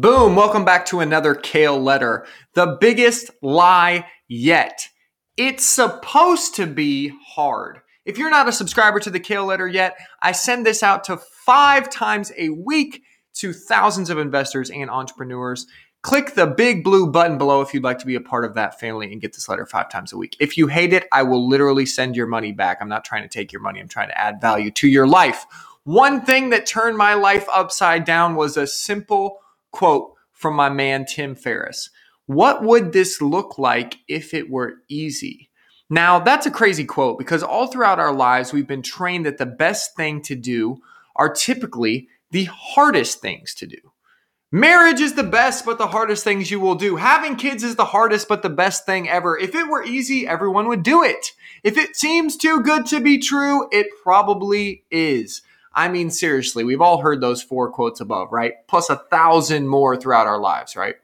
Boom, welcome back to another Kale letter. The biggest lie yet. It's supposed to be hard. If you're not a subscriber to the Kale letter yet, I send this out to five times a week to thousands of investors and entrepreneurs. Click the big blue button below if you'd like to be a part of that family and get this letter five times a week. If you hate it, I will literally send your money back. I'm not trying to take your money, I'm trying to add value to your life. One thing that turned my life upside down was a simple quote from my man Tim Ferriss. What would this look like if it were easy? Now, that's a crazy quote because all throughout our lives, we've been trained that the best thing to do are typically the hardest things to do. Marriage is the best, but the hardest things you will do. Having kids is the hardest, but the best thing ever. If it were easy, everyone would do it. If it seems too good to be true, it probably is. I mean, seriously, we've all heard those four quotes above, right? Plus a thousand more throughout our lives, right?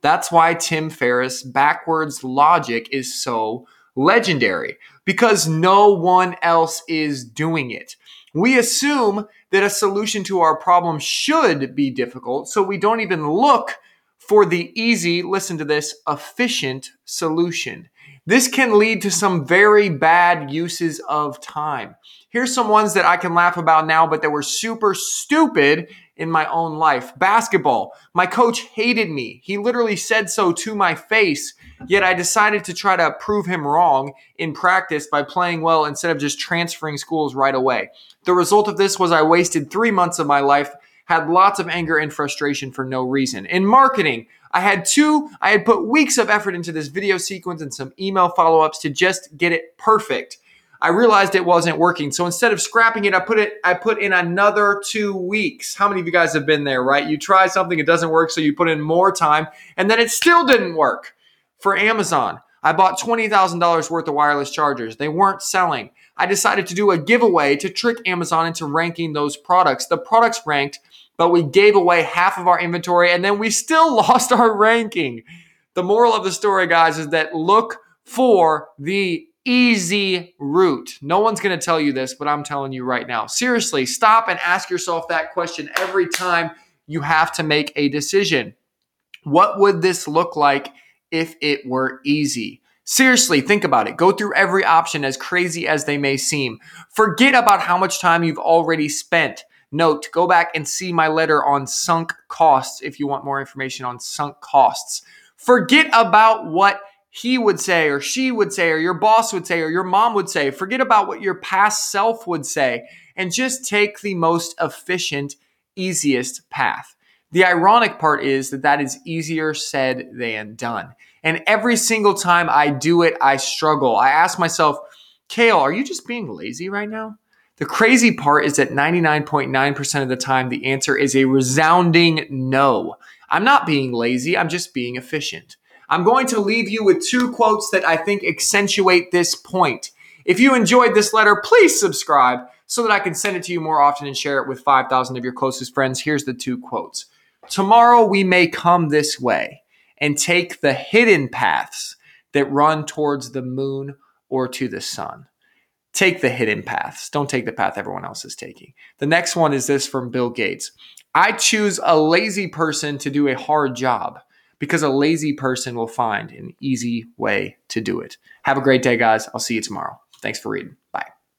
That's why Tim Ferriss' backwards logic is so legendary because no one else is doing it. We assume that a solution to our problem should be difficult, so we don't even look for the easy, listen to this, efficient solution. This can lead to some very bad uses of time. Here's some ones that I can laugh about now, but that were super stupid in my own life. Basketball. My coach hated me. He literally said so to my face, yet I decided to try to prove him wrong in practice by playing well instead of just transferring schools right away. The result of this was I wasted three months of my life had lots of anger and frustration for no reason. In marketing, I had two, I had put weeks of effort into this video sequence and some email follow ups to just get it perfect. I realized it wasn't working. So instead of scrapping it, I put it, I put in another two weeks. How many of you guys have been there, right? You try something, it doesn't work, so you put in more time, and then it still didn't work. For Amazon, I bought $20,000 worth of wireless chargers. They weren't selling. I decided to do a giveaway to trick Amazon into ranking those products. The products ranked, but we gave away half of our inventory and then we still lost our ranking. The moral of the story, guys, is that look for the easy route. No one's going to tell you this, but I'm telling you right now. Seriously, stop and ask yourself that question every time you have to make a decision. What would this look like if it were easy? Seriously, think about it. Go through every option as crazy as they may seem. Forget about how much time you've already spent. Note, go back and see my letter on sunk costs if you want more information on sunk costs. Forget about what he would say, or she would say, or your boss would say, or your mom would say. Forget about what your past self would say and just take the most efficient, easiest path. The ironic part is that that is easier said than done. And every single time I do it, I struggle. I ask myself, Kale, are you just being lazy right now? The crazy part is that 99.9% of the time, the answer is a resounding no. I'm not being lazy, I'm just being efficient. I'm going to leave you with two quotes that I think accentuate this point. If you enjoyed this letter, please subscribe so that I can send it to you more often and share it with 5,000 of your closest friends. Here's the two quotes Tomorrow we may come this way and take the hidden paths that run towards the moon or to the sun. Take the hidden paths. Don't take the path everyone else is taking. The next one is this from Bill Gates I choose a lazy person to do a hard job because a lazy person will find an easy way to do it. Have a great day, guys. I'll see you tomorrow. Thanks for reading. Bye.